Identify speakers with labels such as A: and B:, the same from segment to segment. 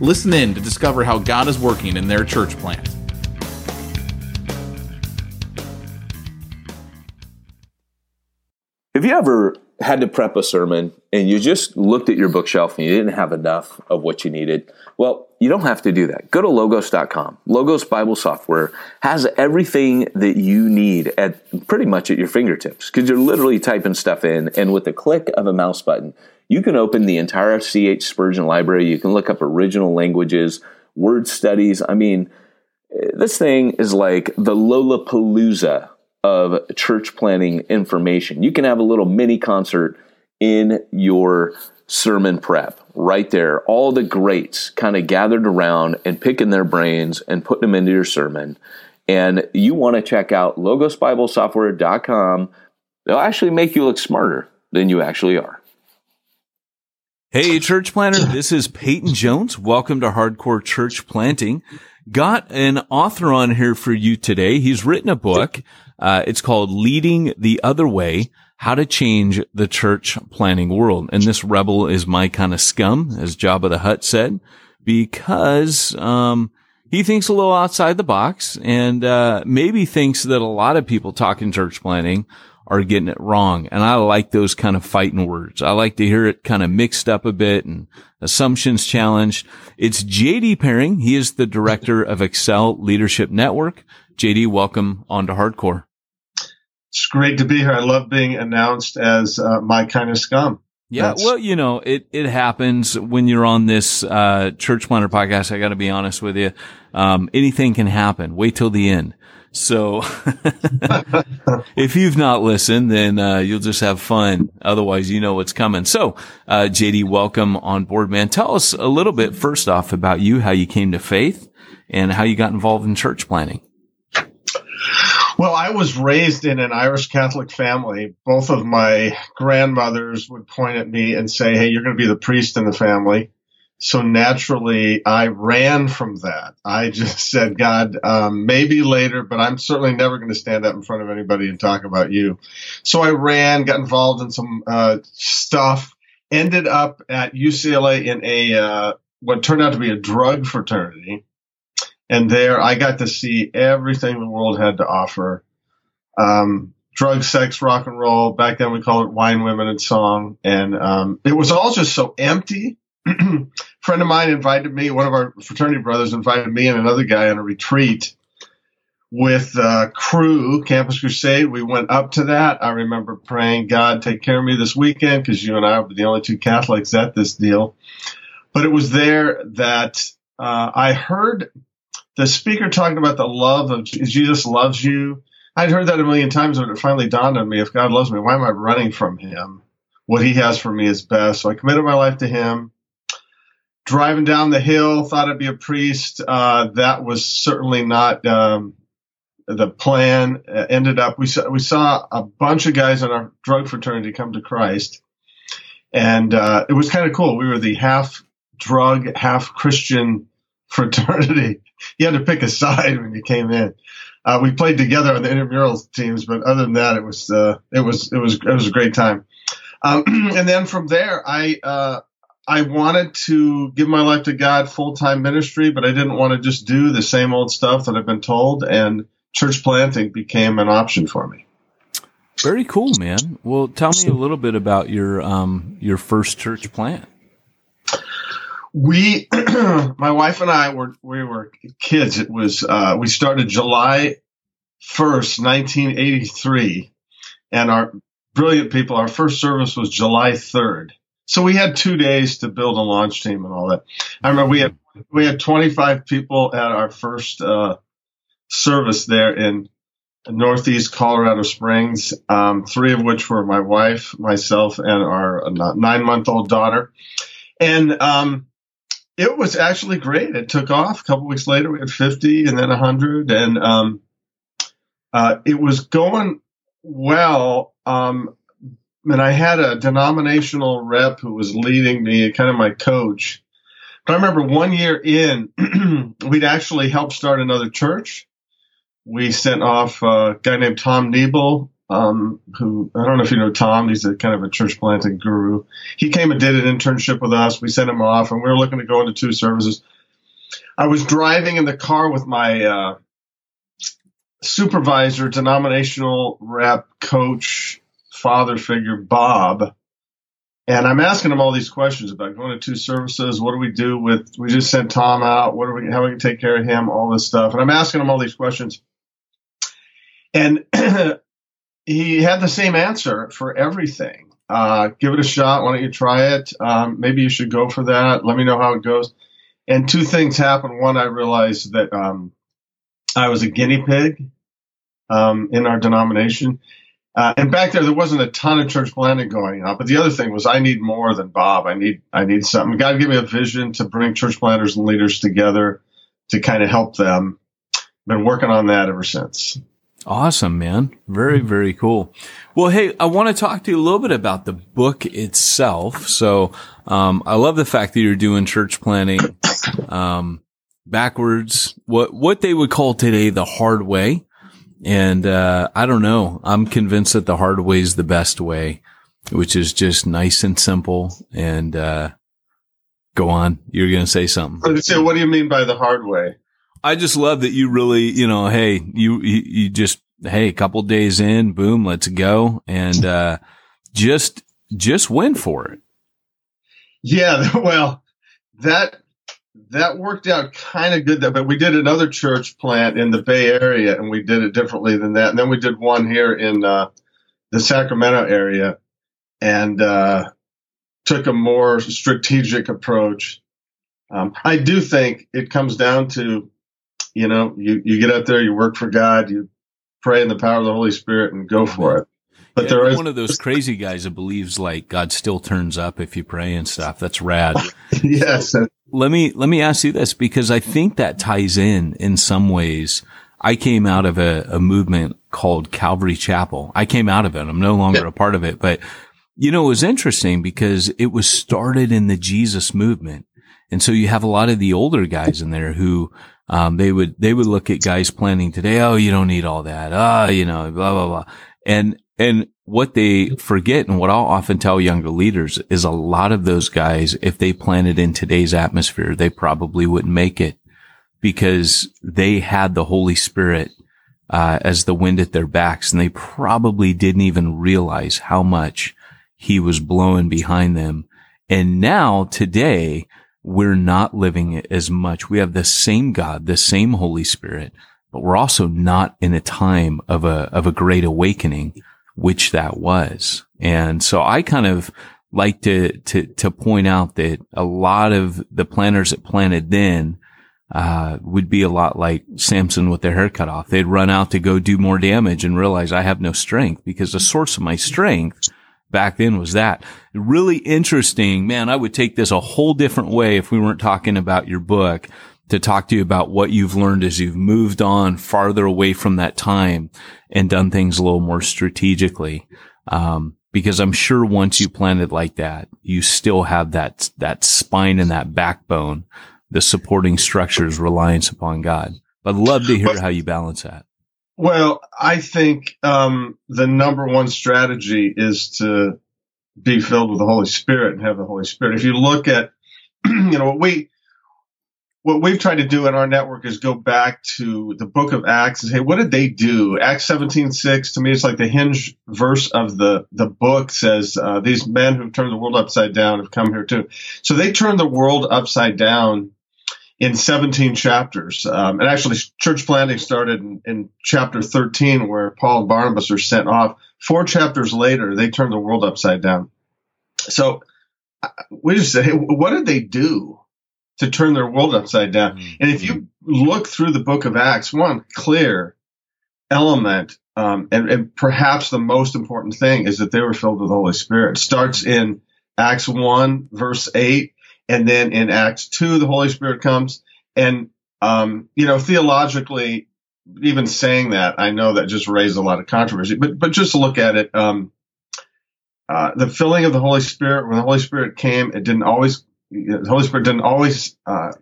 A: Listen in to discover how God is working in their church plant.
B: Have you ever had to prep a sermon and you just looked at your bookshelf and you didn't have enough of what you needed? Well, you don't have to do that. Go to logos.com. Logos Bible software has everything that you need at pretty much at your fingertips because you're literally typing stuff in and with the click of a mouse button, you can open the entire CH Spurgeon library. You can look up original languages, word studies. I mean, this thing is like the Lollapalooza of church planning information. You can have a little mini concert in your sermon prep right there. All the greats kind of gathered around and picking their brains and putting them into your sermon. And you want to check out logosbiblesoftware.com. They'll actually make you look smarter than you actually are.
C: Hey, church planner. this is Peyton Jones. Welcome to Hardcore Church Planting. Got an author on here for you today. He's written a book. Uh, it's called Leading the Other Way, How to Change the Church Planting World. And this rebel is my kind of scum, as Jabba the Hutt said, because, um, he thinks a little outside the box and, uh, maybe thinks that a lot of people talking church planting are getting it wrong. And I like those kind of fighting words. I like to hear it kind of mixed up a bit and assumptions challenged. It's JD Pearring. He is the director of Excel Leadership Network. JD, welcome on to Hardcore.
D: It's great to be here. I love being announced as uh, my kind of scum.
C: Yeah, That's- well, you know, it, it happens when you're on this uh, church planter podcast. I got to be honest with you. Um, anything can happen. Wait till the end. So if you've not listened, then uh, you'll just have fun. Otherwise, you know what's coming. So, uh, JD, welcome on board, man. Tell us a little bit first off about you, how you came to faith, and how you got involved in church planning.
D: Well, I was raised in an Irish Catholic family. Both of my grandmothers would point at me and say, Hey, you're going to be the priest in the family. So naturally, I ran from that. I just said, God, um, maybe later, but I'm certainly never going to stand up in front of anybody and talk about you. So I ran, got involved in some uh, stuff, ended up at UCLA in a uh, what turned out to be a drug fraternity and there I got to see everything the world had to offer. Um, drug, sex, rock and roll. Back then we called it wine, women, and song. And um, it was all just so empty. friend of mine invited me, one of our fraternity brothers invited me and another guy on a retreat with uh, Cru, Campus Crusade. We went up to that. I remember praying, God, take care of me this weekend because you and I were the only two Catholics at this deal. But it was there that uh, I heard the speaker talking about the love of Jesus loves you. I'd heard that a million times, but it finally dawned on me: if God loves me, why am I running from Him? What He has for me is best. So I committed my life to Him. Driving down the hill, thought I'd be a priest. Uh, that was certainly not um, the plan. Uh, ended up we saw we saw a bunch of guys in our drug fraternity come to Christ, and uh, it was kind of cool. We were the half drug, half Christian fraternity. You had to pick a side when you came in. Uh, we played together on the intramural teams, but other than that, it was uh, it was it was it was a great time. Um, and then from there, I uh, I wanted to give my life to God full time ministry, but I didn't want to just do the same old stuff that I've been told. And church planting became an option for me.
C: Very cool, man. Well, tell me a little bit about your um, your first church plant
D: we my wife and I were we were kids. It was uh, we started July first, nineteen eighty three, and our brilliant people. Our first service was July third, so we had two days to build a launch team and all that. I remember we had we had twenty five people at our first uh, service there in Northeast Colorado Springs. Um, three of which were my wife, myself, and our nine month old daughter, and um, it was actually great. It took off. A couple weeks later, we had 50 and then 100. And um, uh, it was going well. Um, and I had a denominational rep who was leading me, kind of my coach. But I remember one year in, we'd actually helped start another church. We sent off a guy named Tom Nebel, um, who I don't know if you know Tom. He's a kind of a church planting guru. He came and did an internship with us. We sent him off, and we were looking to go into two services. I was driving in the car with my uh, supervisor, denominational rep, coach, father figure, Bob. And I'm asking him all these questions about going to two services. What do we do with? We just sent Tom out. What are we? How are we to take care of him? All this stuff. And I'm asking him all these questions. And he had the same answer for everything. Uh, give it a shot. Why don't you try it? Um, maybe you should go for that. Let me know how it goes. And two things happened. One, I realized that um, I was a guinea pig um, in our denomination. Uh, and back there, there wasn't a ton of church planting going on. But the other thing was, I need more than Bob. I need, I need something. God gave me a vision to bring church planters and leaders together to kind of help them. Been working on that ever since.
C: Awesome, man. Very, very cool. Well, hey, I want to talk to you a little bit about the book itself. So, um, I love the fact that you're doing church planting, um, backwards, what, what they would call today the hard way. And, uh, I don't know. I'm convinced that the hard way is the best way, which is just nice and simple. And, uh, go on. You're going to say something.
D: So, what do you mean by the hard way?
C: I just love that you really, you know, hey, you, you, you just, hey, a couple days in, boom, let's go. And, uh, just, just went for it.
D: Yeah. Well, that, that worked out kind of good. But we did another church plant in the Bay Area and we did it differently than that. And then we did one here in, uh, the Sacramento area and, uh, took a more strategic approach. Um, I do think it comes down to you know, you, you get out there, you work for God, you pray in the power of the Holy Spirit and go for it.
C: But yeah, there is one of those crazy guys that believes like God still turns up if you pray and stuff. That's rad.
D: yes.
C: Let me let me ask you this because I think that ties in in some ways. I came out of a, a movement called Calvary Chapel. I came out of it. I'm no longer a part of it, but you know, it was interesting because it was started in the Jesus movement. And so you have a lot of the older guys in there who um, they would, they would look at guys planning today. Oh, you don't need all that. Ah, oh, you know, blah, blah, blah. And, and what they forget and what I'll often tell younger leaders is a lot of those guys, if they planted in today's atmosphere, they probably wouldn't make it because they had the Holy Spirit, uh, as the wind at their backs and they probably didn't even realize how much he was blowing behind them. And now today, we're not living as much. We have the same God, the same Holy Spirit, but we're also not in a time of a, of a great awakening, which that was. And so I kind of like to, to, to point out that a lot of the planters that planted then, uh, would be a lot like Samson with their hair cut off. They'd run out to go do more damage and realize I have no strength because the source of my strength back then was that. Really interesting. Man, I would take this a whole different way if we weren't talking about your book to talk to you about what you've learned as you've moved on farther away from that time and done things a little more strategically. Um, because I'm sure once you plan it like that, you still have that, that spine and that backbone, the supporting structures reliance upon God. But I'd love to hear how you balance that.
D: Well, I think um, the number one strategy is to be filled with the Holy Spirit and have the Holy Spirit. If you look at, you know, what we what we've tried to do in our network is go back to the book of Acts and say, what did they do? Acts 17, 6, to me, it's like the hinge verse of the, the book says, uh, these men who've turned the world upside down have come here too. So they turned the world upside down in 17 chapters. Um, and actually, church planting started in, in, chapter 13, where Paul and Barnabas are sent off. Four chapters later, they turn the world upside down. So uh, we just say, what did they do to turn their world upside down? Mm-hmm. And if you look through the book of Acts, one clear element, um, and, and perhaps the most important thing is that they were filled with the Holy Spirit. Starts in Acts 1, verse 8 And then in Acts 2, the Holy Spirit comes. And, um, you know, theologically, even saying that, I know that just raised a lot of controversy, but, but just look at it. Um, uh, the filling of the Holy Spirit, when the Holy Spirit came, it didn't always, the Holy Spirit didn't always, uh,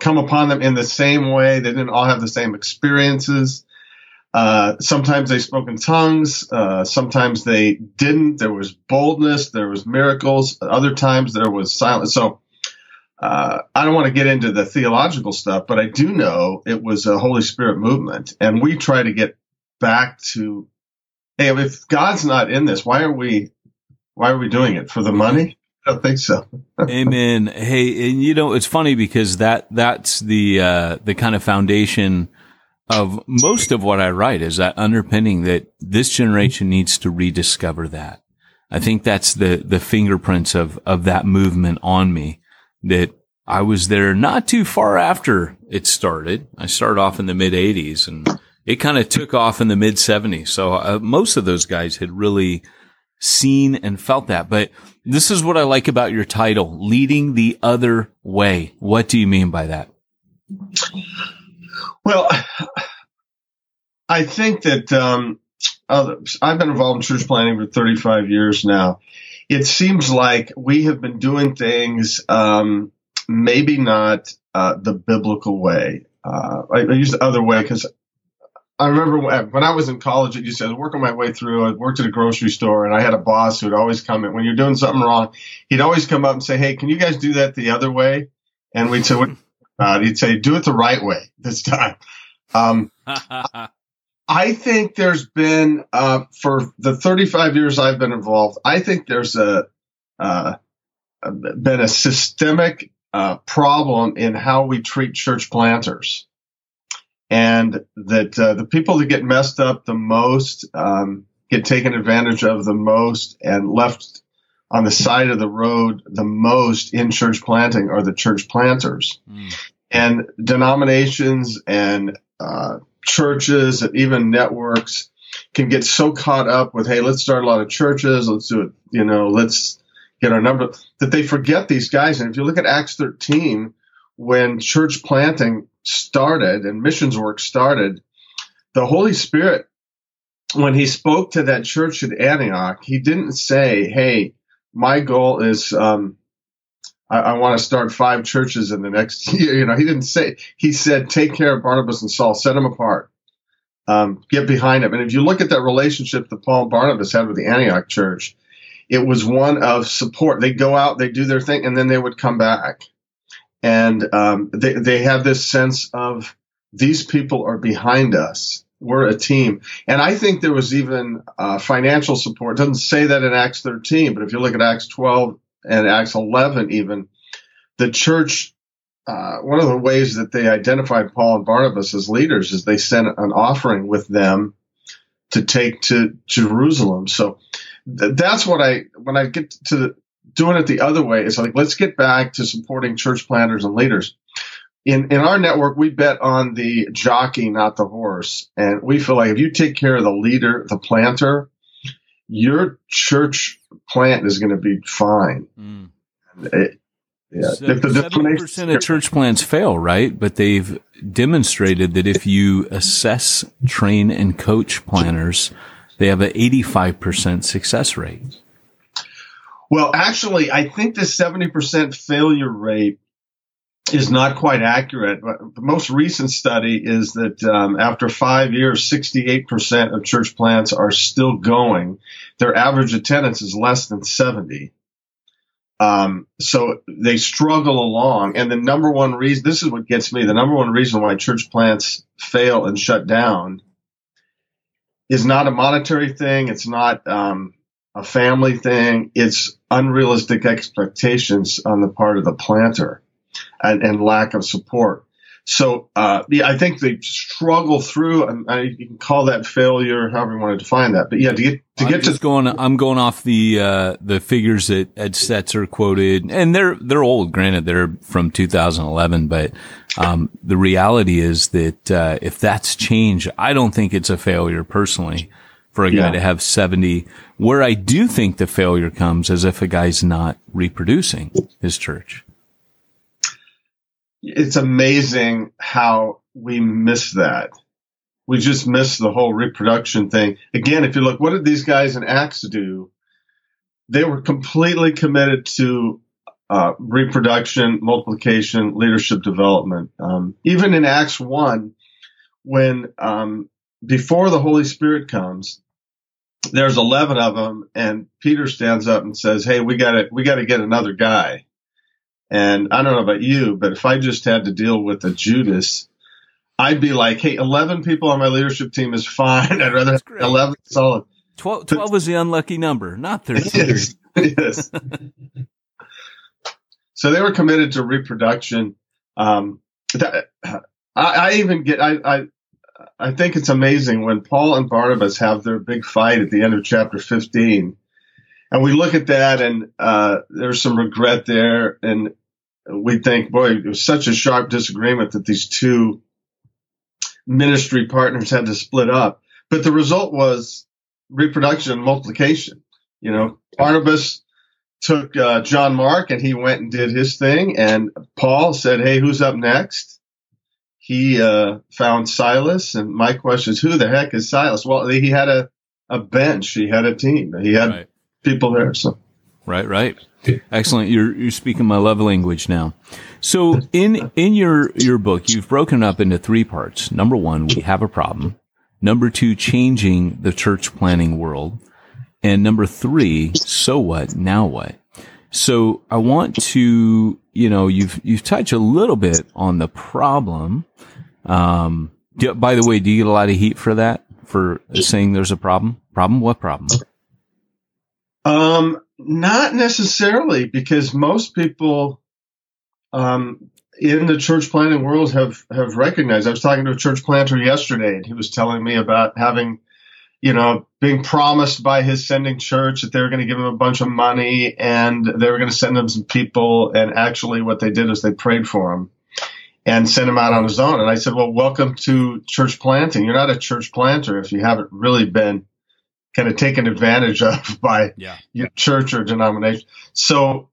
D: come upon them in the same way. They didn't all have the same experiences. Uh, sometimes they spoke in tongues. Uh, sometimes they didn't. There was boldness. There was miracles. Other times there was silence. So uh, I don't want to get into the theological stuff, but I do know it was a Holy Spirit movement, and we try to get back to, hey, if God's not in this, why are we, why are we doing it for the money? I don't think so.
C: Amen. Hey, and you know it's funny because that that's the uh, the kind of foundation of most of what I write is that underpinning that this generation needs to rediscover that. I think that's the the fingerprints of of that movement on me that I was there not too far after it started. I started off in the mid 80s and it kind of took off in the mid 70s. So uh, most of those guys had really seen and felt that. But this is what I like about your title, leading the other way. What do you mean by that?
D: Well, I think that um, I've been involved in church planning for 35 years now it seems like we have been doing things um, maybe not uh, the biblical way. Uh, I, I, use the other way because I remember when I was in college, you said working my way through. I worked at a grocery store, and I had a boss who'd always come in when you're doing something wrong. He'd always come up and say, "Hey, can you guys do that the other way?" And we'd say, Uh, he'd say, "Do it the right way this time." Um, I think there's been uh, for the 35 years I've been involved. I think there's a uh, been a systemic uh, problem in how we treat church planters, and that uh, the people that get messed up the most, um, get taken advantage of the most, and left on the side of the road the most in church planting are the church planters, mm. and denominations and uh, churches and even networks can get so caught up with, hey, let's start a lot of churches, let's do it, you know, let's get our number, that they forget these guys. And if you look at Acts 13, when church planting started and missions work started, the Holy Spirit, when he spoke to that church at Antioch, he didn't say, hey, my goal is um, I, I want to start five churches in the next year. You know, he didn't say, he said, take care of Barnabas and Saul, set them apart, um, get behind them. And if you look at that relationship that Paul and Barnabas had with the Antioch church, it was one of support. They'd go out, they'd do their thing, and then they would come back. And um, they, they have this sense of these people are behind us. We're a team. And I think there was even uh, financial support. It doesn't say that in Acts 13, but if you look at Acts 12 and Acts 11 even, the church, uh, one of the ways that they identified Paul and Barnabas as leaders is they sent an offering with them to take to Jerusalem. So th- that's what I, when I get to doing it the other way, is like, let's get back to supporting church planters and leaders. In, in our network, we bet on the jockey, not the horse. And we feel like if you take care of the leader, the planter, your church plant is going to be fine. Mm. It,
C: yeah. Seventy percent of church plants fail, right? But they've demonstrated that if you assess, train, and coach planners, they have an eighty-five percent success rate.
D: Well, actually, I think the seventy percent failure rate is not quite accurate. The most recent study is that um, after five years, 68% of church plants are still going. Their average attendance is less than 70. Um, so they struggle along. And the number one reason, this is what gets me, the number one reason why church plants fail and shut down is not a monetary thing. It's not um, a family thing. It's unrealistic expectations on the part of the planter and, and lack of support. So, uh, yeah, I think they struggle through, and I, you can call that failure, however you want to define that. But yeah, to get to
C: I'm
D: get
C: to going, I'm going off the uh, the figures that Ed Stetzer quoted, and they're they're old. Granted, they're from 2011, but um, the reality is that uh, if that's change, I don't think it's a failure personally for a guy yeah. to have 70. Where I do think the failure comes is if a guy's not reproducing his church.
D: it's amazing how we miss that. We just miss the whole reproduction thing. Again, if you look, what did these guys in Acts do? They were completely committed to uh, reproduction, multiplication, leadership development. Um, even in Acts 1, when um, before the Holy Spirit comes, there's 11 of them and Peter stands up and says, Hey, we gotta, we gotta get another guy. And I don't know about you, but if I just had to deal with a Judas, I'd be like, Hey, 11 people on my leadership team is fine. I'd rather have 11 solid.
C: 12, 12 was the unlucky number, not 13.
D: Yes. yes. so they were committed to reproduction. Um, that, I, I even get, I, I, I think it's amazing when Paul and Barnabas have their big fight at the end of chapter 15. And we look at that and uh, there's some regret there. And we think, boy, it was such a sharp disagreement that these two ministry partners had to split up. But the result was reproduction and multiplication. You know, Barnabas took uh, John Mark and he went and did his thing. And Paul said, Hey, who's up next? He uh, found Silas. And my question is, who the heck is Silas? Well, he had a, a bench. He had a team. He had right. people there. So.
C: Right, right. Excellent. You're you're speaking my love language now. So in in your your book, you've broken up into three parts. Number one, we have a problem. Number two, changing the church planning world. And number three, so what? Now what? So I want to, you know, you've, you've touched a little bit on the problem. Um, do, by the way, do you get a lot of heat for that? For saying there's a problem? Problem? What problem?
D: Um, not necessarily because most people, um, in the church planting world have, have recognized. I was talking to a church planter yesterday and he was telling me about having you know, being promised by his sending church that they were going to give him a bunch of money and they were going to send him some people. And actually, what they did is they prayed for him and sent him out on his own. And I said, Well, welcome to church planting. You're not a church planter if you haven't really been kind of taken advantage of by yeah. your church or denomination. So,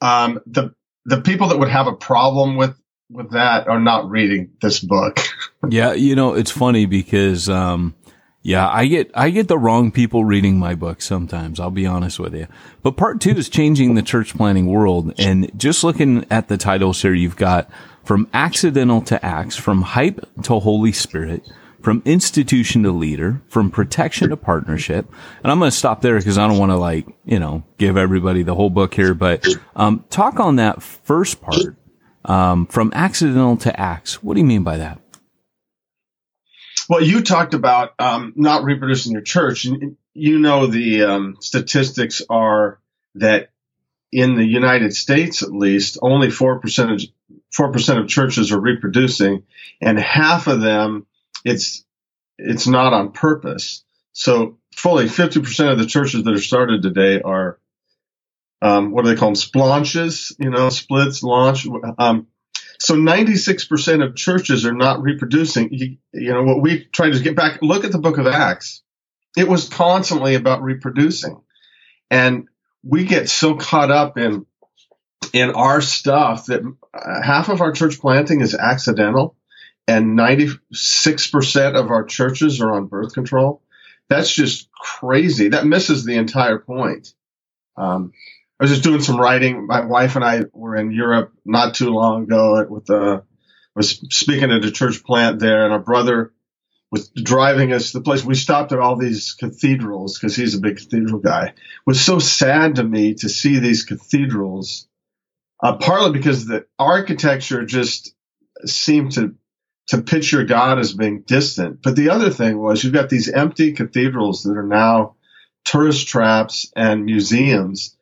D: um, the, the people that would have a problem with, with that are not reading this book.
C: yeah. You know, it's funny because, um, yeah, I get I get the wrong people reading my book sometimes. I'll be honest with you. But part two is changing the church planning world, and just looking at the titles here, you've got from accidental to acts, from hype to Holy Spirit, from institution to leader, from protection to partnership. And I'm going to stop there because I don't want to like you know give everybody the whole book here, but um, talk on that first part um, from accidental to acts. What do you mean by that?
D: Well, you talked about um, not reproducing your church, you know the um, statistics are that in the United States, at least, only four percent of churches are reproducing, and half of them it's it's not on purpose. So fully fifty percent of the churches that are started today are um, what do they call them? Splanches, you know, splits, launch. Um, so 96% of churches are not reproducing. You, you know, what we try to get back, look at the book of Acts. It was constantly about reproducing. And we get so caught up in, in our stuff that half of our church planting is accidental and 96% of our churches are on birth control. That's just crazy. That misses the entire point. Um, I was just doing some writing. My wife and I were in Europe not too long ago with the, uh, was speaking at a church plant there and our brother was driving us to the place. We stopped at all these cathedrals because he's a big cathedral guy. It was so sad to me to see these cathedrals, uh, partly because the architecture just seemed to, to picture God as being distant. But the other thing was you've got these empty cathedrals that are now tourist traps and museums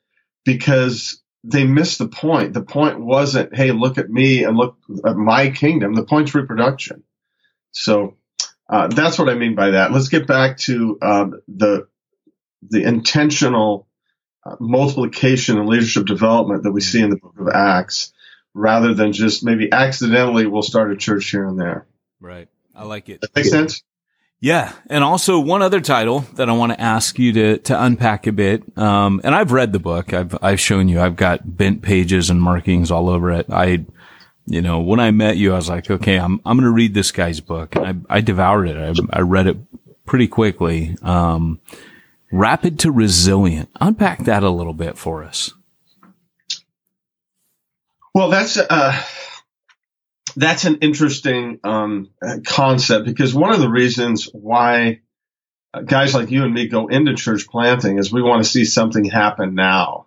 D: because they missed the point. The point wasn't, hey, look at me and look at my kingdom. The point's reproduction. So uh, that's what I mean by that. Let's get back to um, the the intentional uh, multiplication and leadership development that we see in the book of Acts, rather than just maybe accidentally we'll start a church here and there.
C: Right. I like it.
D: That makes sense.
C: Yeah. And also one other title that I want to ask you to, to unpack a bit. Um, and I've read the book. I've, I've shown you, I've got bent pages and markings all over it. I, you know, when I met you, I was like, okay, I'm, I'm going to read this guy's book. And I, I devoured it. I, I read it pretty quickly. Um, rapid to resilient. Unpack that a little bit for us.
D: Well, that's, uh, that's an interesting um, concept because one of the reasons why guys like you and me go into church planting is we want to see something happen now.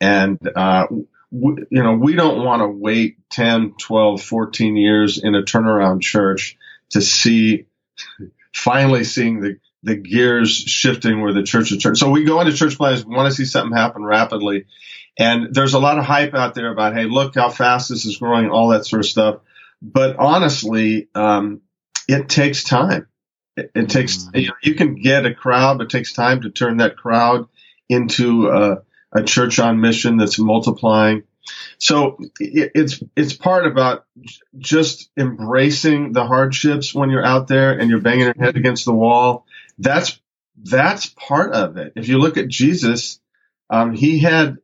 D: And, uh, you know, we don't want to wait 10, 12, 14 years in a turnaround church to see, finally seeing the, the gears shifting where the church is turned. So we go into church plans, we want to see something happen rapidly. And there's a lot of hype out there about, hey, look how fast this is growing, all that sort of stuff. But honestly, um, it takes time. It, it takes, mm-hmm. you, know, you can get a crowd, but it takes time to turn that crowd into a, a church on mission that's multiplying. So it, it's it's part about just embracing the hardships when you're out there and you're banging your head against the wall. That's that's part of it. If you look at Jesus, um, he had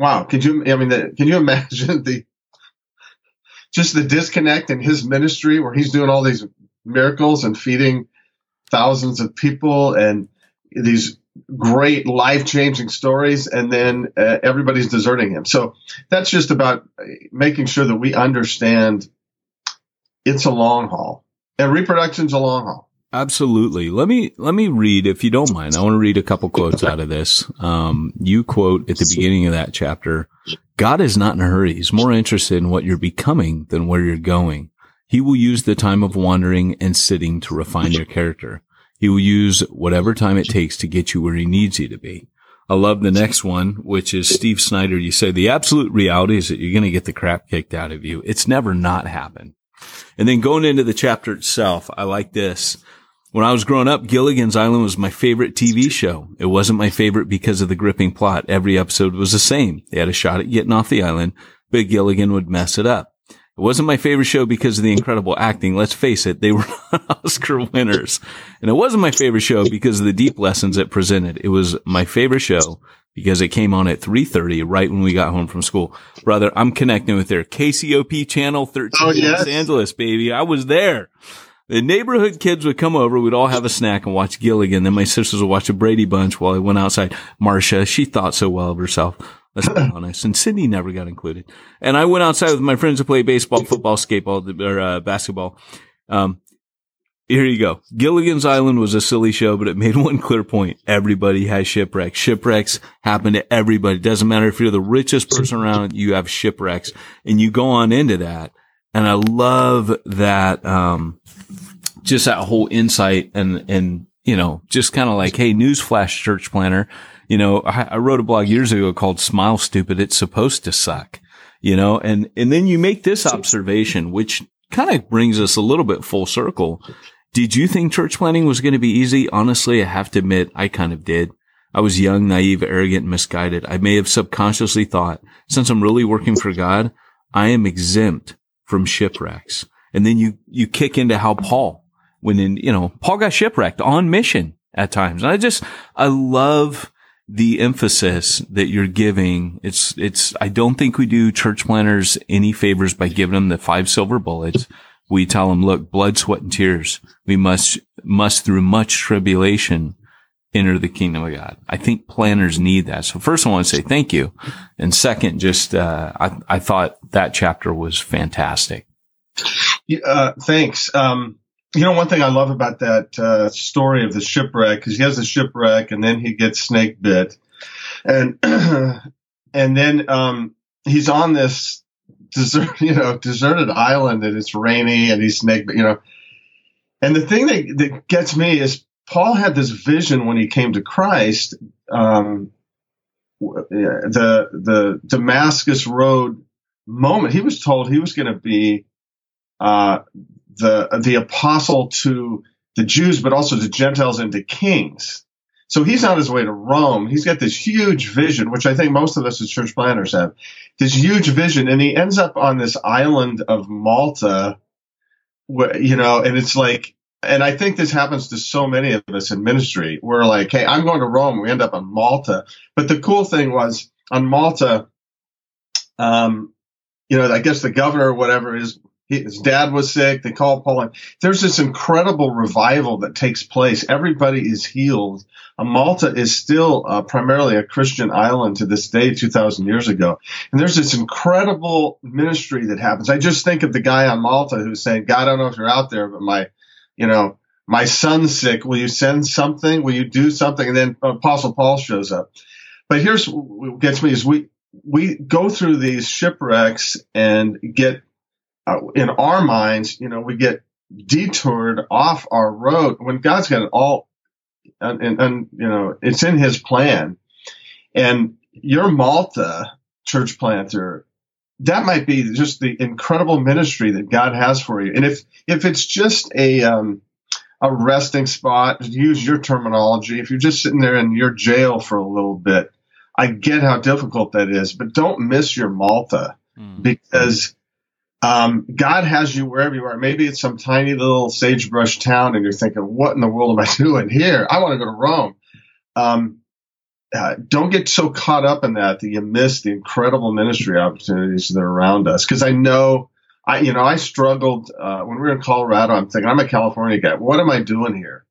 D: wow. Could you? I mean, the, can you imagine the just the disconnect in his ministry where he's doing all these miracles and feeding thousands of people and these great life changing stories and then uh, everybody's deserting him. So that's just about making sure that we understand it's a long haul and reproduction's a long haul.
C: Absolutely. Let me, let me read, if you don't mind, I want to read a couple quotes out of this. Um, you quote at the beginning of that chapter, God is not in a hurry. He's more interested in what you're becoming than where you're going. He will use the time of wandering and sitting to refine your character. He will use whatever time it takes to get you where he needs you to be. I love the next one, which is Steve Snyder. You say the absolute reality is that you're going to get the crap kicked out of you. It's never not happened. And then going into the chapter itself, I like this. When I was growing up, Gilligan's Island was my favorite TV show. It wasn't my favorite because of the gripping plot. Every episode was the same. They had a shot at getting off the island, but Gilligan would mess it up. It wasn't my favorite show because of the incredible acting. Let's face it, they were Oscar winners. And it wasn't my favorite show because of the deep lessons it presented. It was my favorite show because it came on at 3.30 right when we got home from school. Brother, I'm connecting with their KCOP channel 13 oh, yes. Los Angeles, baby. I was there. The neighborhood kids would come over. We'd all have a snack and watch Gilligan. Then my sisters would watch a Brady Bunch while I went outside. Marcia, she thought so well of herself. Let's be honest. And Cindy never got included. And I went outside with my friends to play baseball, football, skateball, or uh, basketball. Um, here you go. Gilligan's Island was a silly show, but it made one clear point. Everybody has shipwrecks. Shipwrecks happen to everybody. Doesn't matter if you're the richest person around, you have shipwrecks and you go on into that. And I love that, um, just that whole insight and, and, you know, just kind of like, Hey, newsflash church planner you know, I, I wrote a blog years ago called Smile Stupid. It's supposed to suck, you know, and, and then you make this observation, which kind of brings us a little bit full circle. Did you think church planning was going to be easy? Honestly, I have to admit, I kind of did. I was young, naive, arrogant, misguided. I may have subconsciously thought, since I'm really working for God, I am exempt from shipwrecks. And then you, you kick into how Paul, when in, you know, Paul got shipwrecked on mission at times. And I just, I love the emphasis that you're giving, it's, it's, I don't think we do church planners any favors by giving them the five silver bullets. We tell them, look, blood, sweat, and tears. We must, must through much tribulation enter the kingdom of God. I think planners need that. So first I want to say thank you. And second, just, uh, I, I thought that chapter was fantastic.
D: Uh, thanks. Um, you know, one thing I love about that uh, story of the shipwreck because he has a shipwreck and then he gets snake bit, and and then um, he's on this desert, you know, deserted island and it's rainy and he's snake bit, you know. And the thing that, that gets me is Paul had this vision when he came to Christ. Um, the the Damascus Road moment, he was told he was going to be uh, the the apostle to the Jews, but also to Gentiles and to kings. So he's on his way to Rome. He's got this huge vision, which I think most of us as church planners have. This huge vision, and he ends up on this island of Malta, where, you know, and it's like, and I think this happens to so many of us in ministry. We're like, hey, I'm going to Rome. We end up on Malta. But the cool thing was on Malta, um, you know, I guess the governor or whatever is his dad was sick. They called Paul and there's this incredible revival that takes place. Everybody is healed. Uh, Malta is still uh, primarily a Christian island to this day, 2000 years ago. And there's this incredible ministry that happens. I just think of the guy on Malta who's saying, God, I don't know if you're out there, but my, you know, my son's sick. Will you send something? Will you do something? And then Apostle Paul shows up. But here's what gets me is we, we go through these shipwrecks and get uh, in our minds, you know, we get detoured off our road when God's got it all, and, and, and you know, it's in His plan. And your Malta church planter, that might be just the incredible ministry that God has for you. And if if it's just a um, a resting spot, use your terminology. If you're just sitting there in your jail for a little bit, I get how difficult that is, but don't miss your Malta mm. because um, God has you wherever you are. Maybe it's some tiny little sagebrush town, and you're thinking, "What in the world am I doing here? I want to go to Rome." Um, uh, don't get so caught up in that that you miss the incredible ministry opportunities that are around us. Because I know, I you know, I struggled uh, when we were in Colorado. I'm thinking, I'm a California guy. What am I doing here?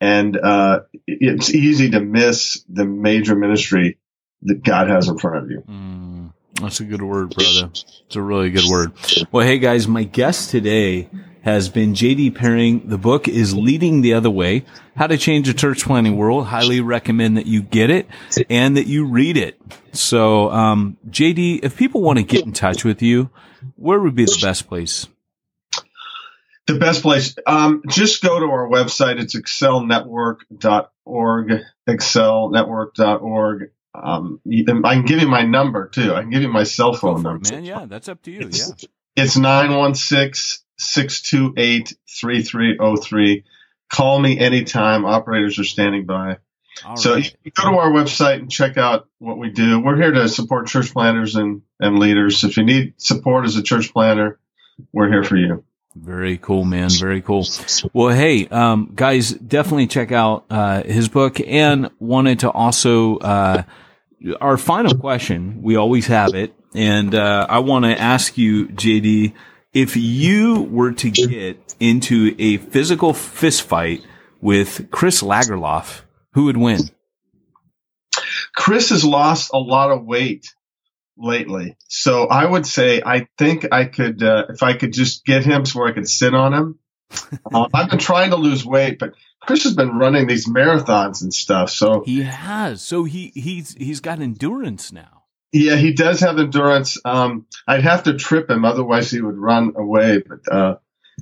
D: And uh, it's easy to miss the major ministry that God has in front of you.
C: Mm. That's a good word, brother. It's a really good word. Well, hey guys, my guest today has been JD Pearring. The book is Leading the Other Way, How to Change the Church Planting World. Highly recommend that you get it and that you read it. So, um, JD, if people want to get in touch with you, where would be the best place?
D: The best place, um, just go to our website. It's excelnetwork.org, excelnetwork.org. Um, I can give you my number too. I can give you my cell phone number.
C: man, yeah, that's up to you. It's, yeah.
D: It's 916 628 3303. Call me anytime. Operators are standing by. All so right. you go to our website and check out what we do. We're here to support church planters and, and leaders. If you need support as a church planner, we're here for you.
C: Very cool, man. Very cool. Well, hey, um, guys, definitely check out uh, his book and wanted to also uh, our final question. We always have it, and uh, I want to ask you, JD, if you were to get into a physical fist fight with Chris Lagerlof, who would win?
D: Chris has lost a lot of weight lately. So I would say I think I could uh, if I could just get him so I could sit on him. Uh, I've been trying to lose weight, but Chris has been running these marathons and stuff. So
C: he has. So he he's he's got endurance now.
D: Yeah, he does have endurance. Um, I'd have to trip him, otherwise he would run away. But uh,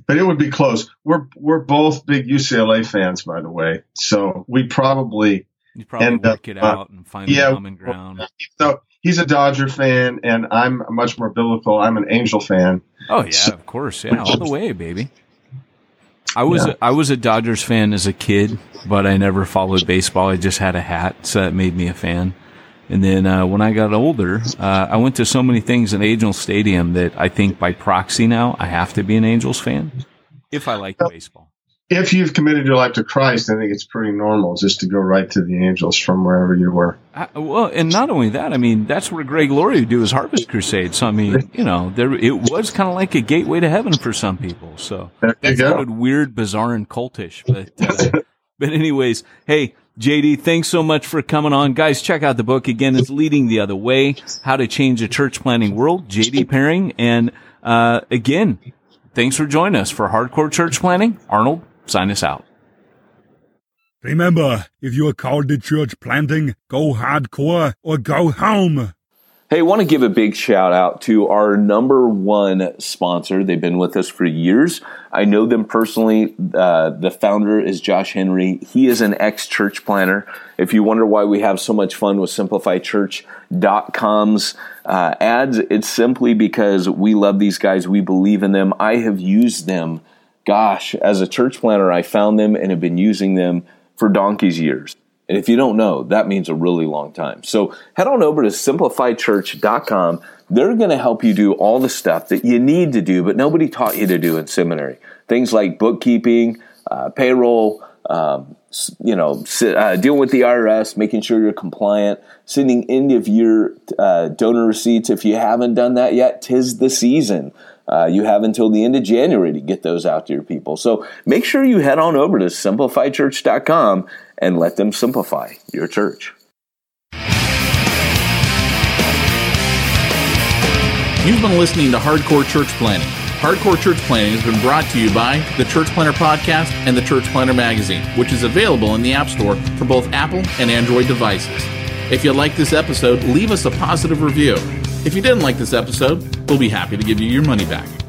D: but it would be close. We're we're both big UCLA fans, by the way. So we probably
C: you probably end work up, it out uh, and find yeah, the common ground.
D: So he's a Dodger fan, and I'm much more biblical. I'm an Angel fan.
C: Oh yeah, so, of course, yeah, all the way, baby. I was yeah. a, I was a Dodgers fan as a kid, but I never followed baseball. I just had a hat, so that made me a fan. And then uh, when I got older, uh, I went to so many things in Angels Stadium that I think by proxy now I have to be an Angels fan if I like baseball
D: if you've committed your life to Christ, I think it's pretty normal just to go right to the angels from wherever you were.
C: I, well, and not only that, I mean, that's where Greg Laurie would do his Harvest Crusade. So, I mean, you know, there it was kind of like a gateway to heaven for some people. So that sounded weird, bizarre, and cultish. But, uh, but anyways, hey, JD, thanks so much for coming on. Guys, check out the book. Again, it's Leading the Other Way, How to Change the Church Planting World, JD Pearring. And, uh, again, thanks for joining us for Hardcore Church Planting. Arnold, sign us out.
E: Remember, if you are called to church planting, go hardcore or go home.
B: Hey, I want to give a big shout out to our number one sponsor. They've been with us for years. I know them personally. Uh, the founder is Josh Henry. He is an ex church planner. If you wonder why we have so much fun with SimplifyChurch.com's uh, ads, it's simply because we love these guys. We believe in them. I have used them gosh, as a church planner, I found them and have been using them for donkey's years. And if you don't know, that means a really long time. So head on over to simplifychurch.com. They're going to help you do all the stuff that you need to do, but nobody taught you to do in seminary. Things like bookkeeping, uh, payroll, um, you know, uh, dealing with the IRS, making sure you're compliant, sending end of year uh, donor receipts. If you haven't done that yet, tis the season. Uh, you have until the end of January to get those out to your people. So make sure you head on over to simplifychurch.com and let them simplify your church.
A: You've been listening to Hardcore Church Planting. Hardcore Church Planting has been brought to you by the Church Planter Podcast and the Church Planter Magazine, which is available in the App Store for both Apple and Android devices. If you like this episode, leave us a positive review. If you didn't like this episode, we'll be happy to give you your money back.